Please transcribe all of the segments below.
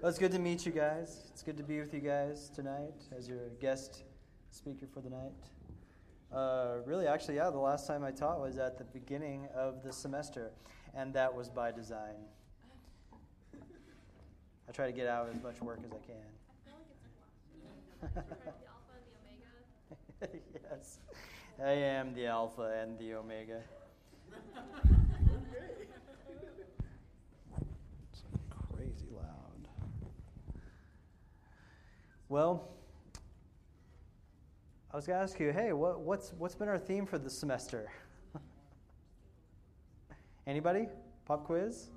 Well, it's good to meet you guys. It's good to be with you guys tonight as your guest speaker for the night. Uh, really, actually, yeah, the last time I taught was at the beginning of the semester, and that was by design. I try to get out as much work as I can. I feel like it's blocked. Yes, I am the Alpha and the Omega. Well, I was going to ask you, hey, what, what's, what's been our theme for the semester? Anybody? Pop quiz?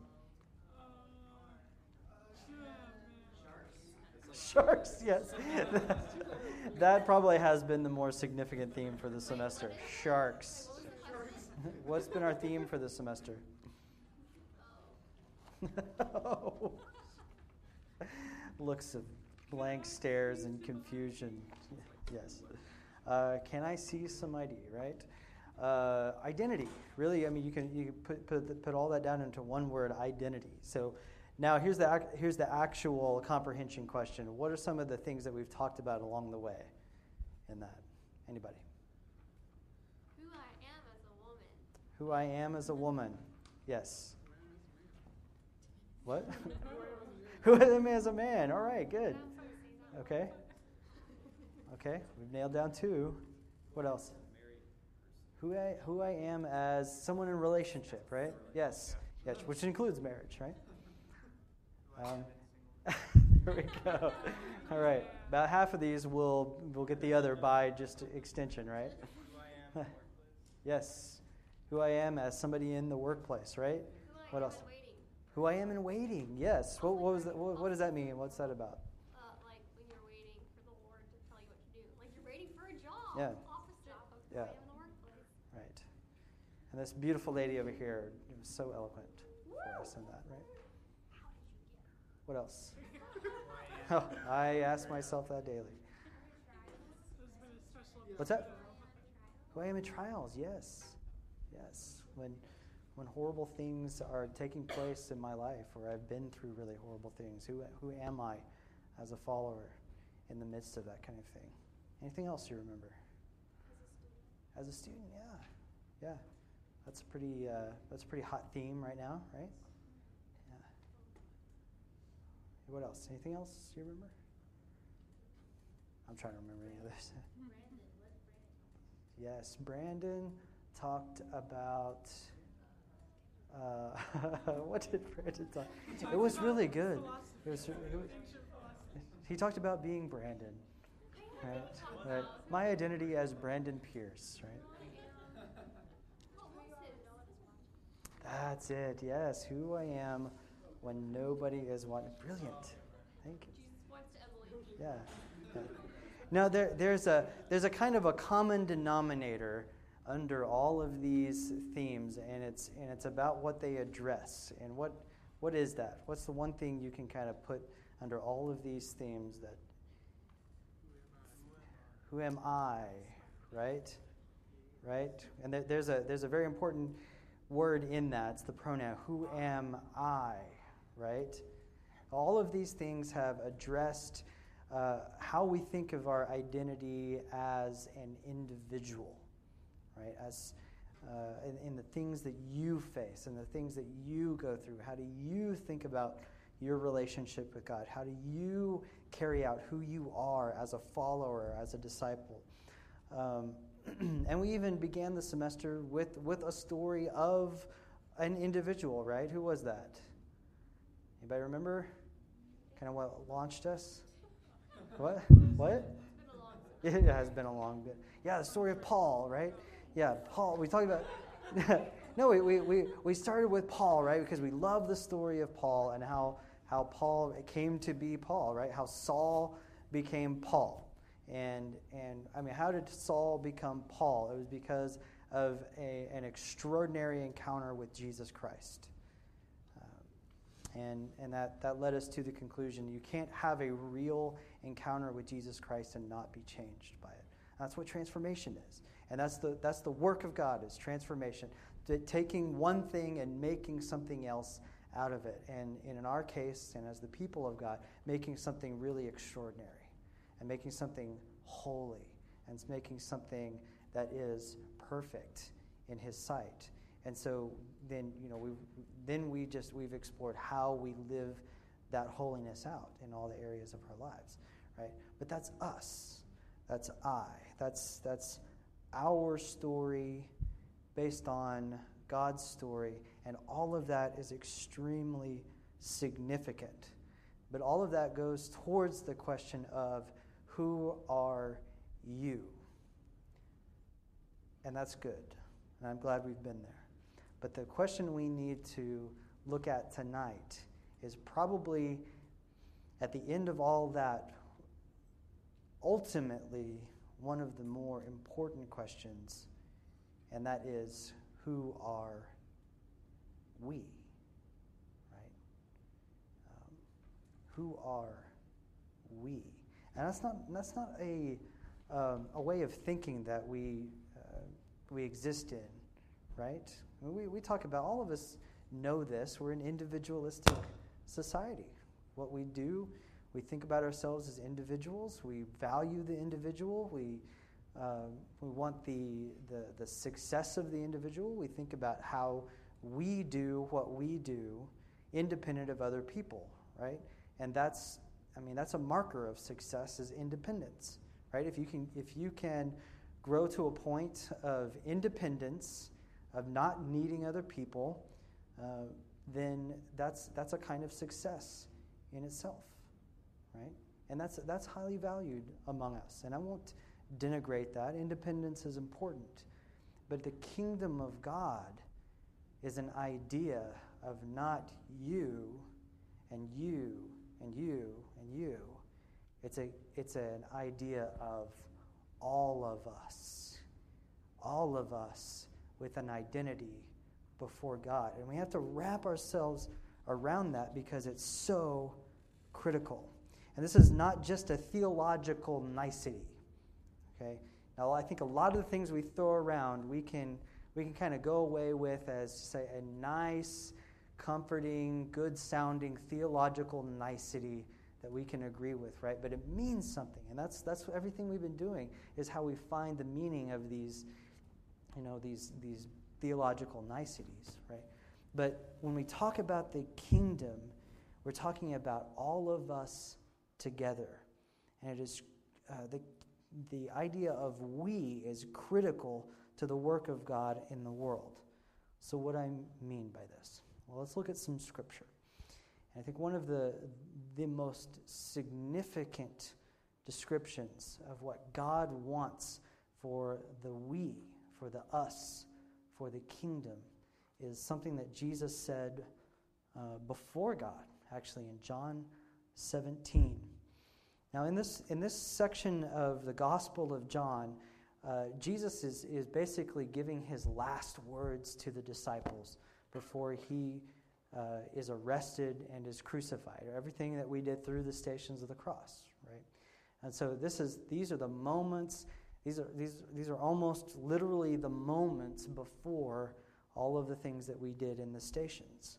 Uh, Sharks, yes. that probably has been the more significant theme for the semester. Sharks. What's been our theme for the semester? Oh. Looks of blank stares and confusion. yes. Uh, can I see some ID, right? Uh, identity. Really, I mean, you can, you can put, put, put all that down into one word identity. So now here's the, here's the actual comprehension question. What are some of the things that we've talked about along the way in that? Anybody? Who I am as a woman. Who I am as a woman. Yes. What? Who I am as a man. All right, good. Okay. Okay, we've nailed down two. What else? Who I, who I am as someone in relationship, right? Yes. Yes, which includes marriage, right? Um, there we go. All right. About half of these will will get the other by just extension, right? yes. Who I am as somebody in the workplace, right? What else? Who I am in waiting. Yes. What, what was that, what, what does that mean? What's that about? Yeah. Yeah. Right. And this beautiful lady over here was so eloquent for us in that, right? What else? oh, I ask myself that daily. What's that? Who I am in trials, yes. Yes. When when horrible things are taking place in my life or I've been through really horrible things, who who am I as a follower in the midst of that kind of thing? Anything else you remember? As a student, yeah, yeah. That's a pretty uh, that's a pretty hot theme right now, right? Yeah. What else? Anything else you remember? I'm trying to remember any others. Brandon, yes, Brandon talked about. Uh, what did Brandon talk? It was really good. It was, it was, he talked about being Brandon. Right? Right. My identity as Brandon Pierce, right? That's it. Yes, who I am when nobody is wanting. Brilliant. Thank you. Yeah. yeah. Now there, there's a there's a kind of a common denominator under all of these themes, and it's and it's about what they address. And what what is that? What's the one thing you can kind of put under all of these themes that who am I? Right? Right? And there's a, there's a very important word in that. It's the pronoun. Who am I? Right? All of these things have addressed uh, how we think of our identity as an individual, right? As uh, in, in, the things that you face and the things that you go through. How do you think about your relationship with God? How do you carry out who you are as a follower, as a disciple? Um, and we even began the semester with, with a story of an individual, right? Who was that? Anybody remember? Kind of what launched us? What? What? It has been a long bit. Yeah, the story of Paul, right? Yeah, Paul. We talked about. no, we, we, we, we started with Paul, right? Because we love the story of Paul and how how Paul came to be Paul, right? How Saul became Paul. And, and I mean, how did Saul become Paul? It was because of a, an extraordinary encounter with Jesus Christ. Um, and and that, that led us to the conclusion you can't have a real encounter with Jesus Christ and not be changed by it. That's what transformation is. And that's the, that's the work of God is transformation. taking one thing and making something else out of it. And, and in our case, and as the people of God, making something really extraordinary and making something holy and making something that is perfect in His sight. And so then, you know, we then we just we've explored how we live that holiness out in all the areas of our lives, right? But that's us. That's I. That's that's our story based on God's story, and all of that is extremely significant. But all of that goes towards the question of who are you? And that's good. And I'm glad we've been there. But the question we need to look at tonight is probably at the end of all that, ultimately, one of the more important questions, and that is who are we? Right? Um, who are we? And that's not, that's not a, um, a way of thinking that we, uh, we exist in, right? We, we talk about, all of us know this, we're an individualistic society. What we do, we think about ourselves as individuals, we value the individual, we, uh, we want the, the, the success of the individual, we think about how we do what we do independent of other people, right? And that's I mean, that's a marker of success is independence, right? If you can, if you can grow to a point of independence, of not needing other people, uh, then that's, that's a kind of success in itself, right? And that's, that's highly valued among us. And I won't denigrate that. Independence is important. But the kingdom of God is an idea of not you and you and you and you. It's, a, it's an idea of all of us. All of us with an identity before God. And we have to wrap ourselves around that because it's so critical. And this is not just a theological nicety. Okay? Now, I think a lot of the things we throw around, we can, we can kind of go away with as, say, a nice, comforting, good sounding theological nicety that we can agree with, right? But it means something. And that's, that's everything we've been doing is how we find the meaning of these, you know, these, these theological niceties, right? But when we talk about the kingdom, we're talking about all of us together. And it is uh, the, the idea of we is critical to the work of God in the world. So, what I mean by this? Well, let's look at some scripture. And I think one of the, the most significant descriptions of what God wants for the we, for the us, for the kingdom, is something that Jesus said uh, before God, actually, in John 17. Now, in this, in this section of the Gospel of John, uh, Jesus is, is basically giving his last words to the disciples before he uh, is arrested and is crucified, everything that we did through the stations of the cross, right? And so this is these are the moments. These are these these are almost literally the moments before all of the things that we did in the stations.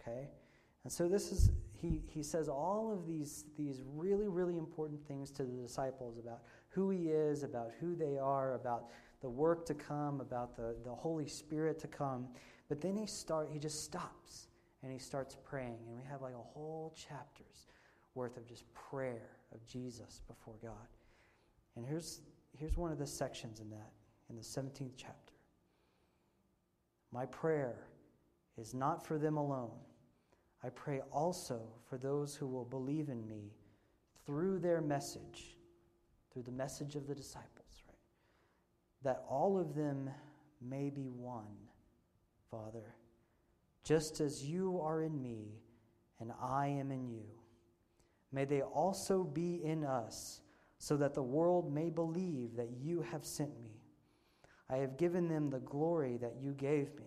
Okay, and so this is he he says all of these these really really important things to the disciples about who he is, about who they are, about the work to come, about the the Holy Spirit to come. But then he start he just stops and he starts praying. And we have like a whole chapter's worth of just prayer of Jesus before God. And here's, here's one of the sections in that, in the 17th chapter. My prayer is not for them alone. I pray also for those who will believe in me through their message, through the message of the disciples, right? That all of them may be one, Father just as you are in me and I am in you. May they also be in us, so that the world may believe that you have sent me. I have given them the glory that you gave me,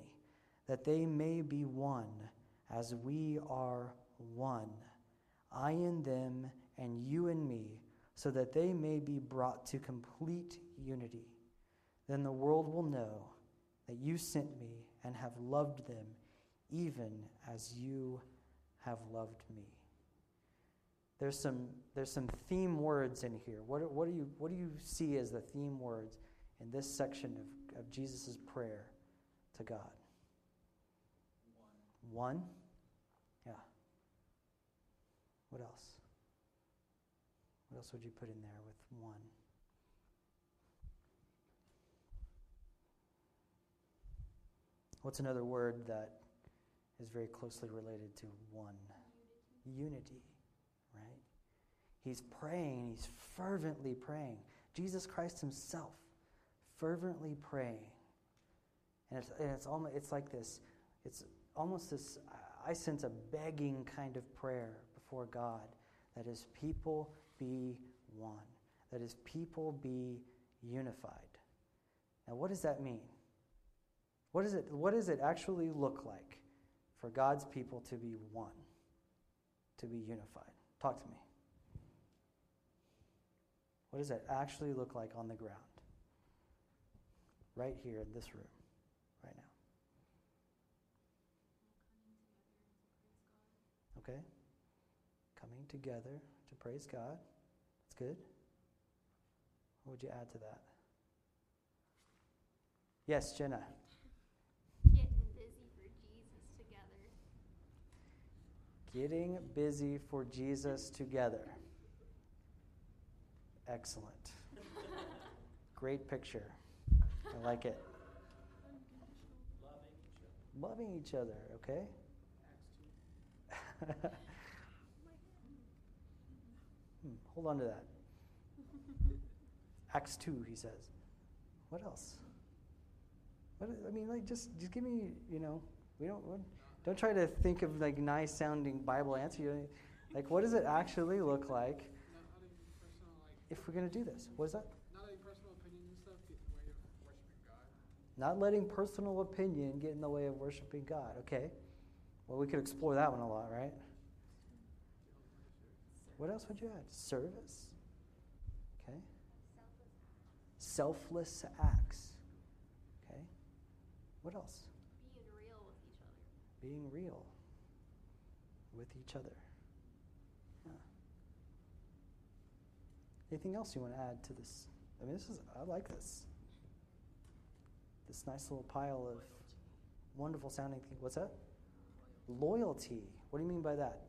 that they may be one as we are one. I in them and you in me, so that they may be brought to complete unity. Then the world will know that you sent me and have loved them even as you have loved me. There's some, there's some theme words in here. What, what, do you, what do you see as the theme words in this section of, of Jesus' prayer to God? One. One? Yeah. What else? What else would you put in there with one? What's another word that is very closely related to one? Unity. Unity, right? He's praying, he's fervently praying. Jesus Christ himself fervently praying. And it's, and it's, almost, it's like this, it's almost this, I sense a begging kind of prayer before God that his people be one, that his people be unified. Now, what does that mean? What, is it, what does it actually look like for God's people to be one, to be unified? Talk to me. What does that actually look like on the ground? Right here in this room, right now. Okay? Coming together to praise God. Good. What would you add to that? Yes, Jenna. Getting busy for Jesus together. Getting busy for Jesus together. Excellent. Great picture. I like it. Loving each other, okay? hmm, hold on to that. Acts 2, he says. What else? What, I mean, like, just, just give me, you know, we don't, don't try to think of like nice sounding Bible answer. Like, what does it actually look like if we're going to do this? What is that? Not letting personal opinion and stuff get in the way of worshiping God. Not letting personal opinion get in the way of worshiping God. Okay. Well, we could explore that one a lot, right? What else would you add? Service. Okay. Selfless acts. Okay. What else? being real with each other. Being real with each other. Yeah. Anything else you want to add to this? I mean, this is, I like this. This nice little pile of wonderful sounding things. What's that? Loyalty. What do you mean by that?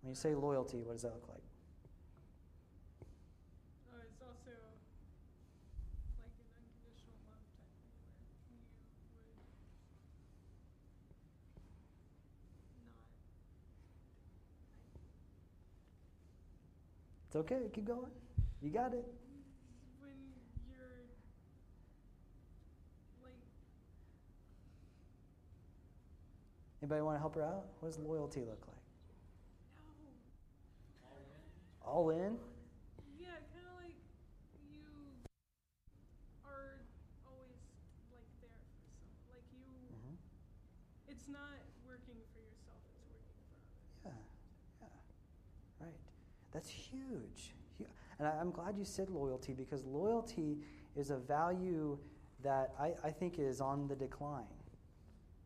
When you say loyalty, what does that look like? It's okay. Keep going. You got it. When you're like. Anybody want to help her out? What does loyalty look like? No. All in? Yeah, kind of like you are always like there for someone. Like you. Mm-hmm. It's not working for yourself. It's working for others. Yeah. Yeah. Right. That's huge. And I'm glad you said loyalty because loyalty is a value that I, I think is on the decline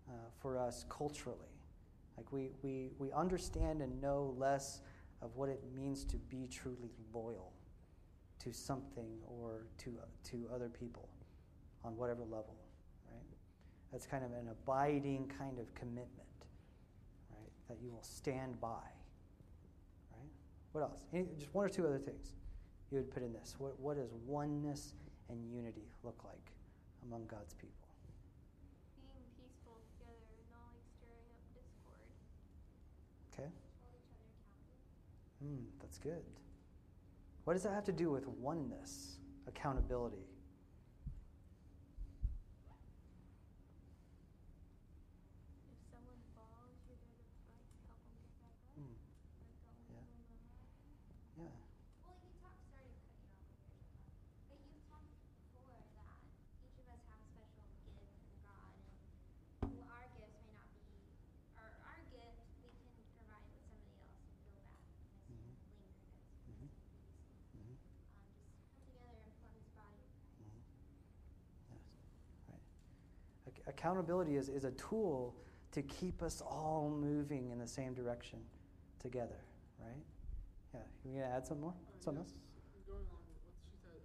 uh, for us culturally. Like we, we, we understand and know less of what it means to be truly loyal to something or to, to other people on whatever level, right? That's kind of an abiding kind of commitment, right? That you will stand by. What else? Any, just one or two other things you would put in this. What, what does oneness and unity look like among God's people? Being peaceful together, not like stirring up discord. Okay. Hmm, that's good. What does that have to do with oneness, accountability? Accountability is, is a tool to keep us all moving in the same direction together, right? Yeah. You gonna add some more? Uh, Something yes. Going along with what she said,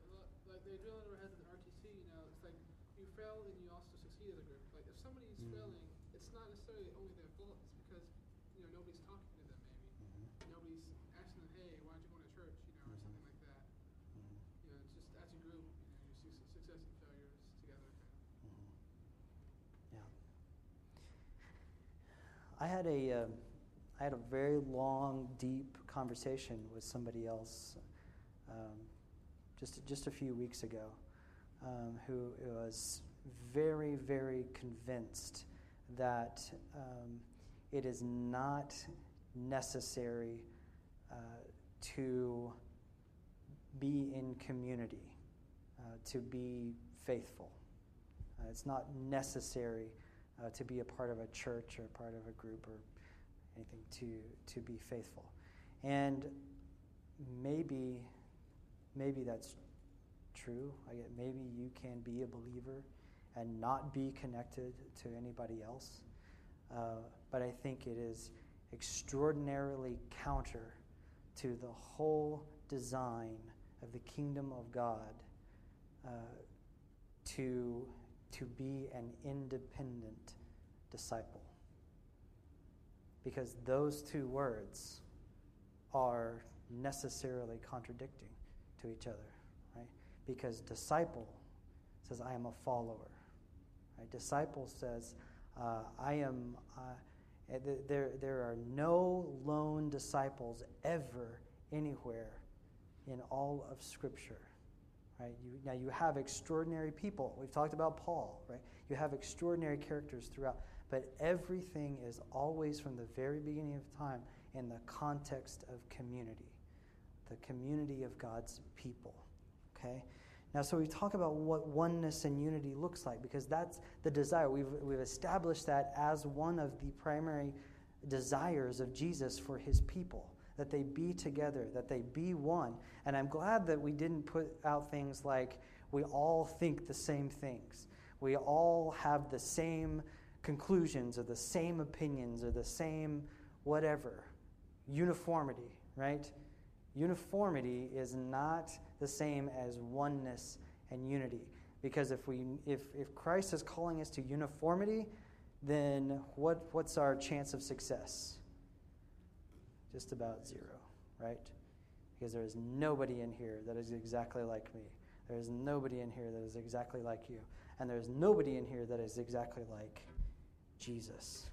like they drill into our heads in RTC, you know, it's like you fail and you also succeed as a group. Like if somebody's Mm. failing, it's not necessarily only their fault. It's because you know nobody's talking to them, maybe else? nobody's asking them, hey, why don't you go to church, you know, or Mhm. something like that. Mhm. You know, it's just as a group, you know, you see su- success and failures together. Kind of. Mhm. Yeah. I had a, uh, I had a very long, deep conversation with somebody else, um, just just a few weeks ago, um, who was very, very convinced that um, it is not necessary uh, to be in community, uh, to be faithful. Uh, it's not necessary uh, to be a part of a church or part of a group or anything to to be faithful. And maybe maybe that's true. I get, maybe you can be a believer and not be connected to anybody else. Uh, but I think it is extraordinarily counter to the whole design of the kingdom of God uh, to, to be an independent disciple. Because those two words are necessarily contradicting to each other, right? Because disciple says, I am a follower. Right? Disciple says, uh, I am, uh, there, there are no lone disciples ever anywhere in all of Scripture. Right? You, now you have extraordinary people. We've talked about Paul, right? You have extraordinary characters throughout, but everything is always from the very beginning of time in the context of community, the community of God's people. Okay? Now, so we talk about what oneness and unity looks like because that's the desire. We've, we've established that as one of the primary desires of Jesus for his people that they be together, that they be one. And I'm glad that we didn't put out things like we all think the same things, we all have the same conclusions or the same opinions or the same whatever. Uniformity, right? Uniformity is not the same as oneness and unity. Because if, we, if, if Christ is calling us to uniformity, then what, what's our chance of success? Just about zero, right? Because there is nobody in here that is exactly like me. There is nobody in here that is exactly like you. And there is nobody in here that is exactly like Jesus.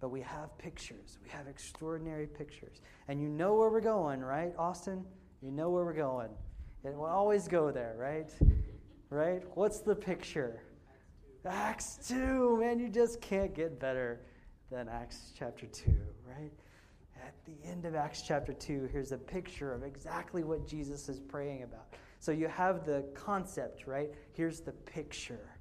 But we have pictures. We have extraordinary pictures. And you know where we're going, right, Austin? You know where we're going. It will always go there, right? Right? What's the picture? Acts 2. Man, you just can't get better than Acts chapter 2, right? At the end of Acts chapter 2, here's a picture of exactly what Jesus is praying about. So you have the concept, right? Here's the picture.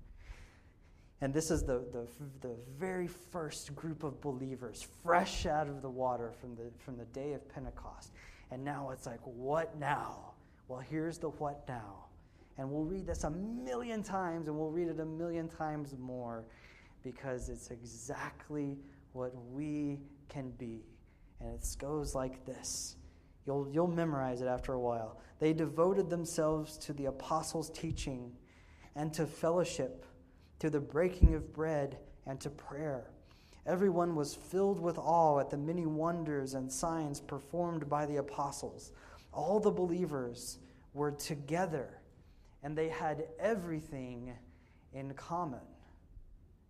And this is the, the, the very first group of believers, fresh out of the water from the, from the day of Pentecost. And now it's like, what now? Well, here's the what now. And we'll read this a million times, and we'll read it a million times more because it's exactly what we can be. And it goes like this. You'll, you'll memorize it after a while. They devoted themselves to the apostles' teaching and to fellowship, to the breaking of bread and to prayer. Everyone was filled with awe at the many wonders and signs performed by the apostles. All the believers were together and they had everything in common.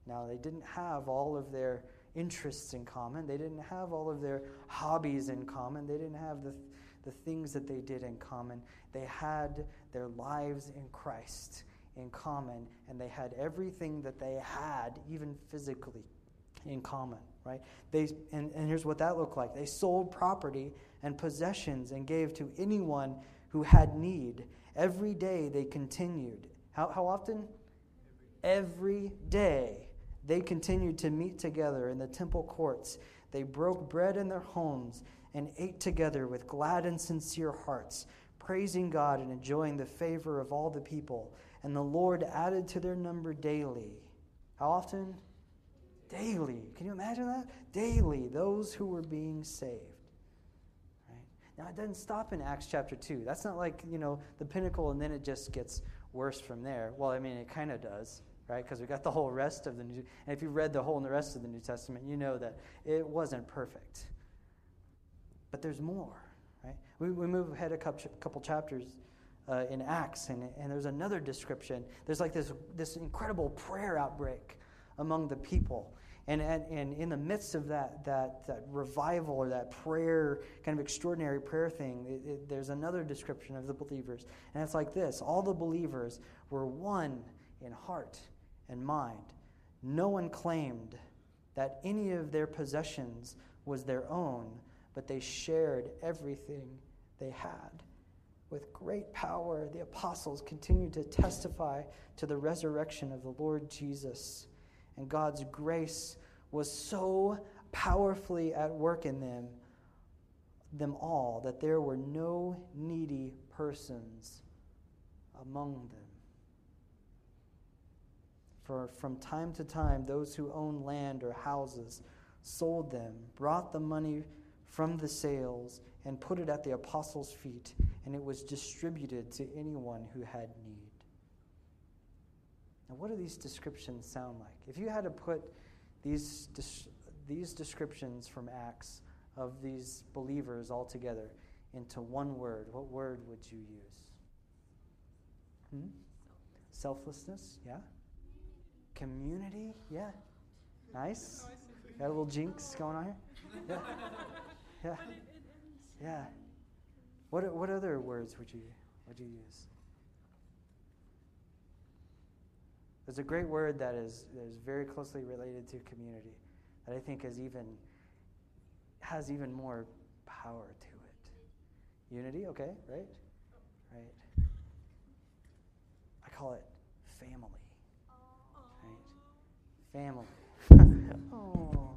Now, they didn't have all of their interests in common. They didn't have all of their hobbies in common. They didn't have the, the things that they did in common. They had their lives in Christ in common, and they had everything that they had, even physically, in common, right? They, and, and here's what that looked like they sold property and possessions and gave to anyone who had need. Every day they continued. How, how often? Every day they continued to meet together in the temple courts. They broke bread in their homes and ate together with glad and sincere hearts, praising God and enjoying the favor of all the people. And the Lord added to their number daily. How often? Daily. Can you imagine that? Daily, those who were being saved. Now, it doesn't stop in Acts chapter 2. That's not like, you know, the pinnacle and then it just gets worse from there. Well, I mean, it kind of does, right? Because we got the whole rest of the New And if you've read the whole and the rest of the New Testament, you know that it wasn't perfect. But there's more, right? We, we move ahead a couple, couple chapters uh, in Acts, and, and there's another description. There's like this, this incredible prayer outbreak among the people. And, and, and in the midst of that, that, that revival or that prayer, kind of extraordinary prayer thing, it, it, there's another description of the believers. And it's like this all the believers were one in heart and mind. No one claimed that any of their possessions was their own, but they shared everything they had. With great power, the apostles continued to testify to the resurrection of the Lord Jesus. And God's grace was so powerfully at work in them, them all, that there were no needy persons among them. For from time to time, those who owned land or houses sold them, brought the money from the sales, and put it at the apostles' feet and it was distributed to anyone who had need. Now, what do these descriptions sound like? If you had to put these, these descriptions from Acts of these believers all together into one word, what word would you use? Hmm? Selflessness, yeah? Community, yeah? Nice. Got a little jinx going on here? Yeah. Yeah. Yeah. What, what other words would you, would you use? There's a great word that is, that is very closely related to community that I think is even has even more power to it. Unity, okay, right? Right. I call it family. Family. oh.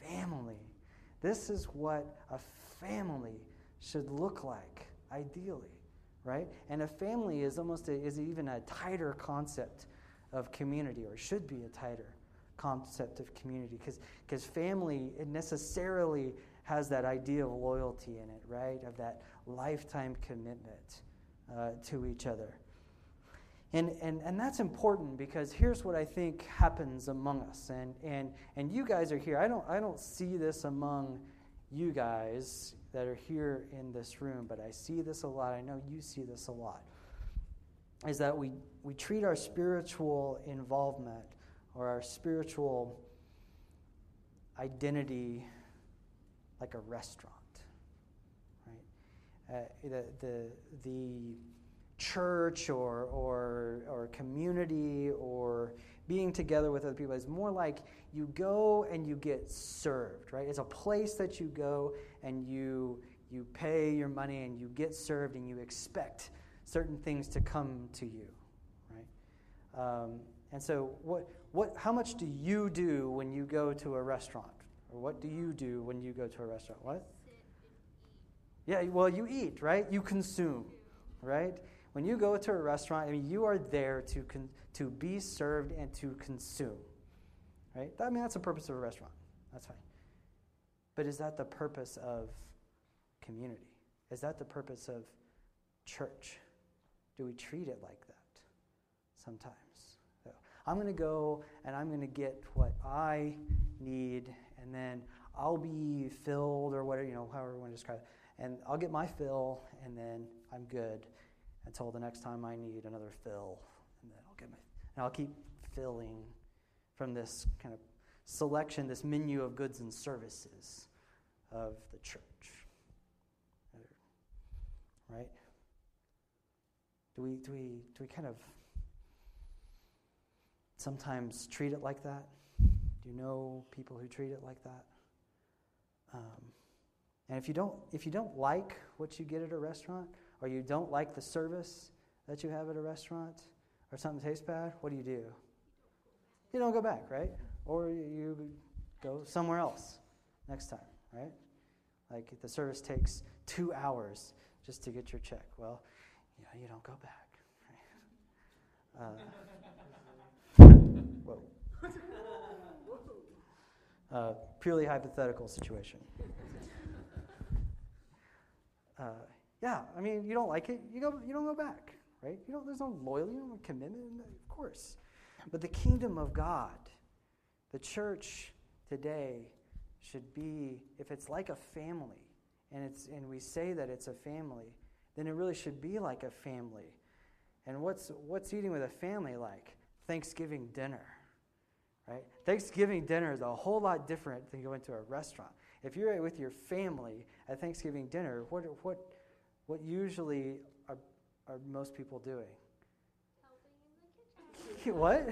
Family. This is what a family should look like, ideally, right? And a family is almost a, is even a tighter concept of community, or should be a tighter concept of community, because family it necessarily has that idea of loyalty in it, right? Of that lifetime commitment uh, to each other. And, and, and that's important because here's what I think happens among us. And, and, and you guys are here. I don't, I don't see this among you guys that are here in this room, but I see this a lot. I know you see this a lot. Is that we, we treat our spiritual involvement or our spiritual identity like a restaurant. Right? Uh, the, the, the church or, or, or community or being together with other people. is more like you go and you get served, right? It's a place that you go and you, you pay your money and you get served and you expect certain things to come to you, right? Um, and so, what, what, how much do you do when you go to a restaurant? Or what do you do when you go to a restaurant? What? Yeah, well, you eat, right? You consume, right? When you go to a restaurant, I mean, you are there to, con- to be served and to consume. Right? I mean, that's the purpose of a restaurant. That's fine. But is that the purpose of community? Is that the purpose of church? Do we treat it like that sometimes? So I'm going to go and I'm going to get what I need, and then I'll be filled or whatever, you know, however you want to describe it. And I'll get my fill, and then I'm good until the next time I need another fill, and then I'll get my and I'll keep filling from this kind of selection, this menu of goods and services of the church. Right? Do we do we do we kind of sometimes treat it like that? Do you know people who treat it like that? Um, and if you don't if you don't like what you get at a restaurant, or you don't like the service that you have at a restaurant, or something tastes bad, what do you do? You don't go back, right? Or you go somewhere else next time, right? Like if the service takes two hours just to get your check. Well, you know, you don't go back. Uh, whoa. Uh, purely hypothetical situation. Uh, yeah, I mean, you don't like it, you go, you don't go back, right? You don't. There's no loyalty, no commitment, of course. But the kingdom of God, the church today, should be if it's like a family, and it's and we say that it's a family, then it really should be like a family. And what's what's eating with a family like? Thanksgiving dinner. Right? Thanksgiving dinner is a whole lot different than going to a restaurant. If you're with your family at Thanksgiving dinner, what what what usually are, are most people doing? Helping in the kitchen. what?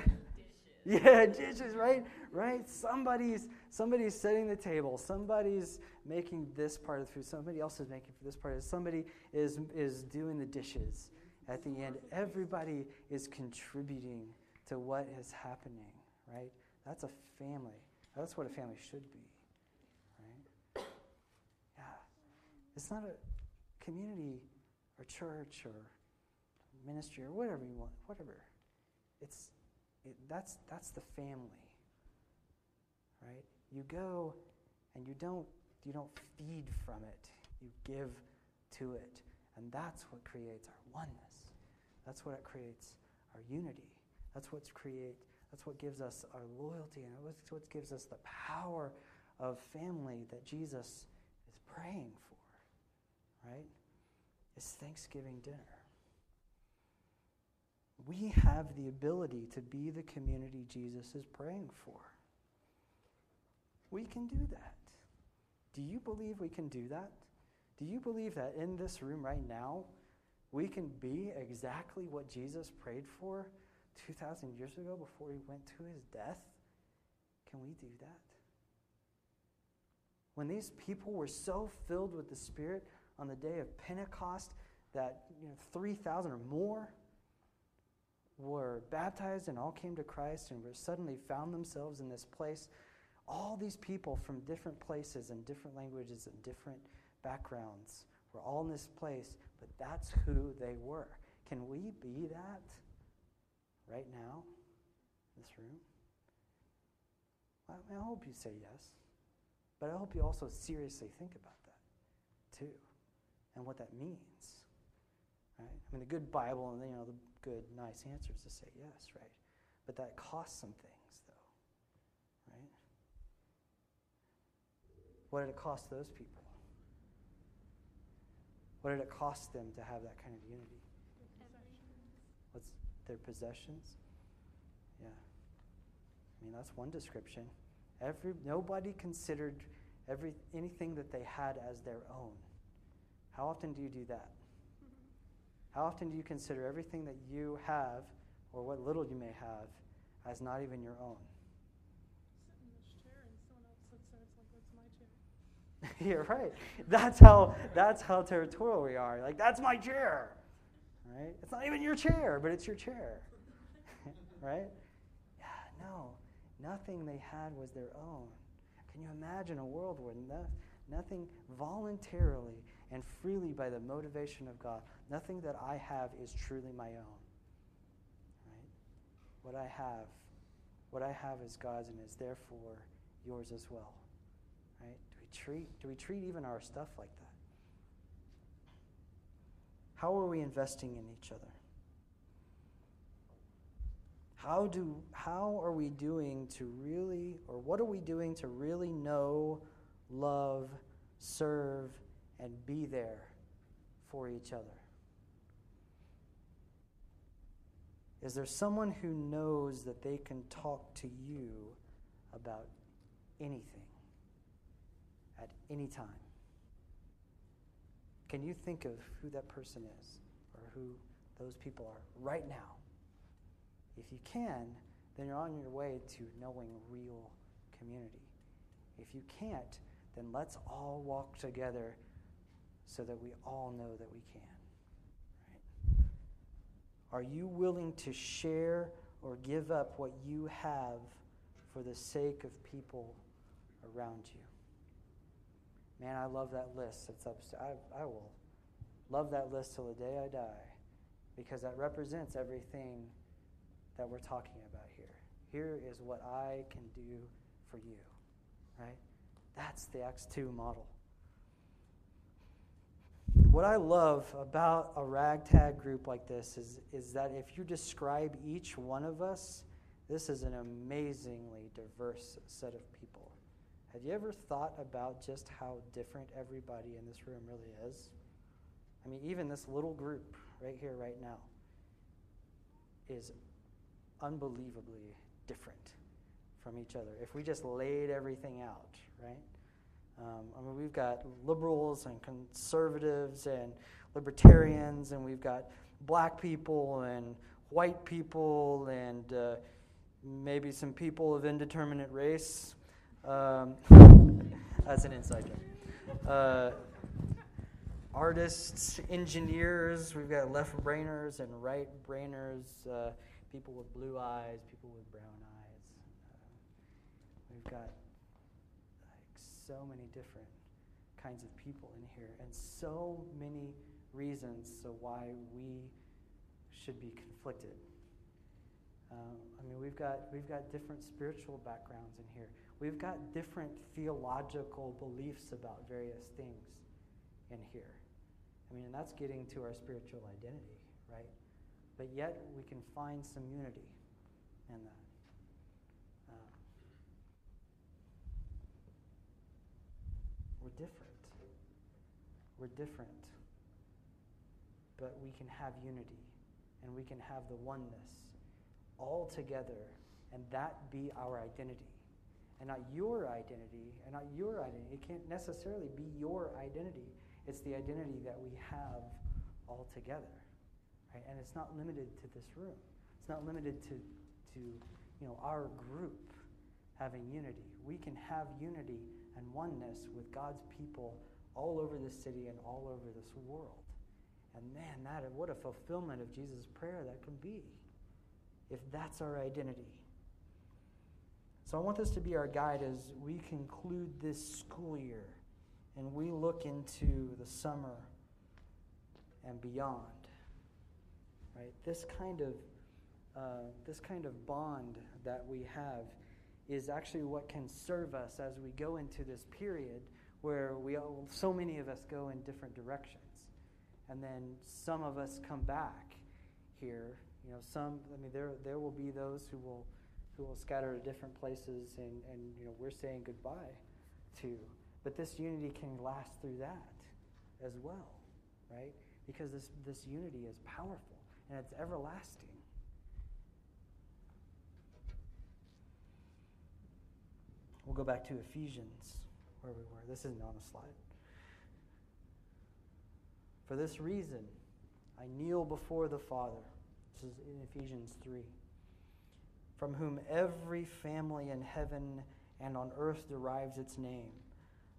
Yeah, dishes, right? Right? Somebody's somebody's setting the table. Somebody's making this part of the food. Somebody else is making for this part. Somebody is is doing the dishes. At the end, everybody is contributing to what is happening, right? That's a family. That's what a family should be, right? Yeah. It's not a community or church or ministry or whatever you want, whatever. It's it, that's that's the family, right? You go and you don't you don't feed from it. You give to it, and that's what creates our oneness. That's what it creates our unity. That's what create. That's what gives us our loyalty, and that's what gives us the power of family that Jesus is praying for. Right? It's Thanksgiving dinner. We have the ability to be the community Jesus is praying for. We can do that. Do you believe we can do that? Do you believe that in this room right now, we can be exactly what Jesus prayed for 2,000 years ago before he went to his death? Can we do that? When these people were so filled with the Spirit on the day of Pentecost that you know, 3,000 or more were baptized and all came to Christ and were suddenly found themselves in this place, all these people from different places and different languages and different backgrounds were all in this place, but that's who they were. Can we be that right now in this room? Well, I hope you say yes, but I hope you also seriously think about that too and what that means. Right? I mean, the good Bible and you know the good, nice answers to say yes, right? But that costs some things, though, right? What did it cost those people? What did it cost them to have that kind of unity? What's their possessions? Yeah. I mean, that's one description. Every nobody considered every anything that they had as their own. How often do you do that? How often do you consider everything that you have, or what little you may have, as not even your own? Sit chair and someone else sits. It's my chair. You're right. That's how that's how territorial we are. Like that's my chair. Right? It's not even your chair, but it's your chair. right? Yeah, no. Nothing they had was their own. Can you imagine a world where no, nothing voluntarily and freely by the motivation of God, nothing that I have is truly my own. Right? What I have, what I have is God's and is therefore yours as well. Right? Do we treat do we treat even our stuff like that? How are we investing in each other? How do how are we doing to really or what are we doing to really know, love, serve and be there for each other? Is there someone who knows that they can talk to you about anything at any time? Can you think of who that person is or who those people are right now? If you can, then you're on your way to knowing real community. If you can't, then let's all walk together so that we all know that we can. Right? Are you willing to share or give up what you have for the sake of people around you? Man, I love that list. It's up. I, I will love that list till the day I die because that represents everything that we're talking about here. Here is what I can do for you, right? That's the Acts 2 model. What I love about a ragtag group like this is, is that if you describe each one of us, this is an amazingly diverse set of people. Have you ever thought about just how different everybody in this room really is? I mean, even this little group right here, right now, is unbelievably different from each other. If we just laid everything out, right? Um, I mean, we've got liberals and conservatives and libertarians, and we've got black people and white people and uh, maybe some people of indeterminate race. Um, that's an inside joke. Uh, artists, engineers, we've got left brainers and right brainers, uh, people with blue eyes, people with brown eyes. Uh, we've got so many different kinds of people in here, and so many reasons so why we should be conflicted. Um, I mean, we've got we've got different spiritual backgrounds in here. We've got different theological beliefs about various things in here. I mean, and that's getting to our spiritual identity, right? But yet we can find some unity in that. We're different. We're different. But we can have unity and we can have the oneness all together and that be our identity. And not your identity, and not your identity. It can't necessarily be your identity. It's the identity that we have all together. Right? And it's not limited to this room. It's not limited to, to you know, our group having unity. We can have unity and oneness with God's people all over this city and all over this world. And man, that what a fulfillment of Jesus' prayer that can be if that's our identity. So I want this to be our guide as we conclude this school year and we look into the summer and beyond. Right? This kind of uh, this kind of bond that we have is actually what can serve us as we go into this period where we all, so many of us go in different directions. And then some of us come back here. You know, some, I mean, there, there will be those who will, who will scatter to different places and, and, you know, we're saying goodbye to. But this unity can last through that as well, right? Because this, this unity is powerful and it's everlasting. We'll go back to Ephesians, where we were. This isn't on the slide. For this reason, I kneel before the Father. This is in Ephesians 3. From whom every family in heaven and on earth derives its name.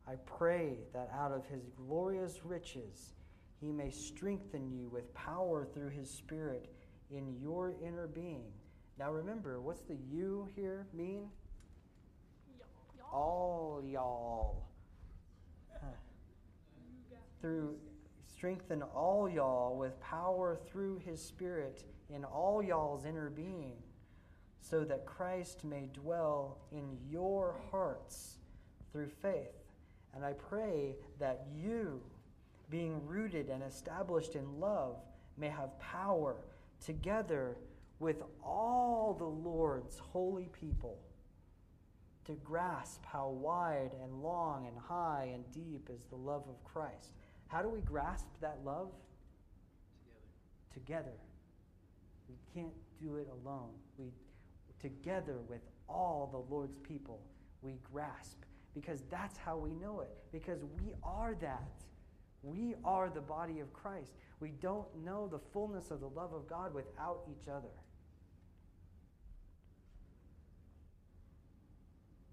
I pray that out of his glorious riches he may strengthen you with power through his Spirit in your inner being. Now remember, what's the you here mean? All y'all. Through strengthen all y'all with power through his spirit in all y'all's inner being, so that Christ may dwell in your hearts through faith. And I pray that you, being rooted and established in love, may have power together with all the Lord's holy people to grasp how wide and long and high and deep is the love of Christ. How do we grasp that love? Together. Together. We can't do it alone. We together with all the Lord's people, we grasp because that's how we know it because we are that. We are the body of Christ. We don't know the fullness of the love of God without each other.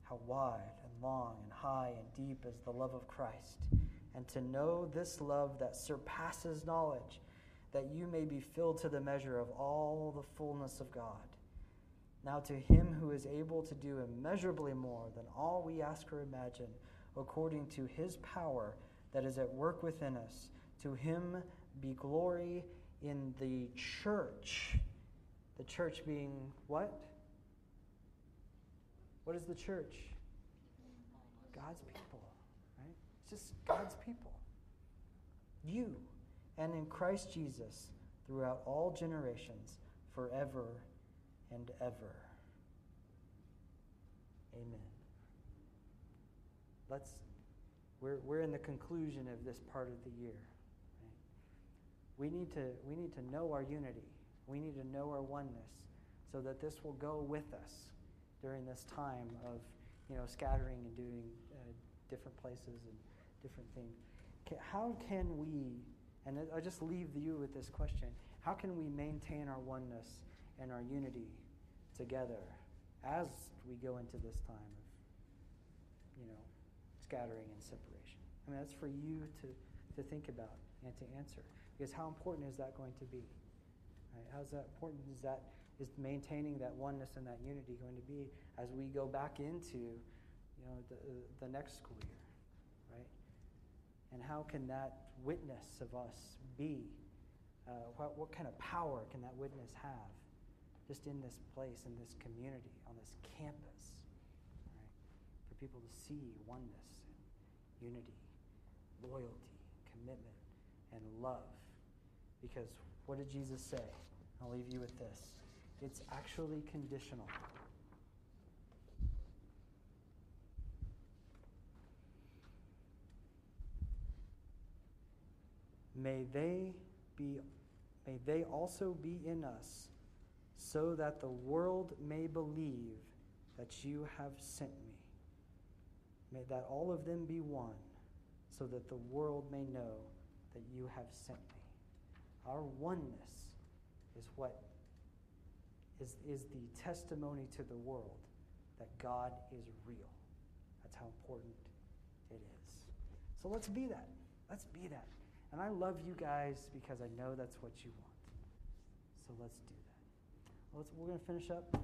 How wide and long and high and deep is the love of Christ, and to know this love that surpasses knowledge, that you may be filled to the measure of all the fullness of God. Now, to him who is able to do immeasurably more than all we ask or imagine, according to his power that is at work within us, to him be glory in the church The church being what? What is the church? God's people, right? It's just God's people. You, and in Christ Jesus, throughout all generations, forever and ever. Amen. Let's, we're, we're in the conclusion of this part of the year. Right? We, need to, we need to know our unity. We need to know our oneness so that this will go with us during this time of you know, scattering and doing uh, different places and different things. How can we, and I'll just leave you with this question how can we maintain our oneness and our unity together as we go into this time of, you know, scattering and separation? I mean, that's for you to, to think about and to answer. Because how important is that going to be? Right? How's that important is that is maintaining that oneness and that unity going to be as we go back into, you know, the, the next school year, right? And how can that witness of us be? Uh, what, what kind of power can that witness have just in this place, in this community, on this campus, right? For people to see oneness and unity, loyalty, commitment, and love. Because what did Jesus say? I'll leave you with this. It's actually conditional. May they be may they also be in us so that the world may believe that you have sent me. May that all of them be one so that the world may know that you have sent me. Our oneness is what is, is the testimony to the world that God is real. That's how important it is. So let's be that. Let's be that. And I love you guys because I know that's what you want. So let's do that. Let's, we're going to finish up.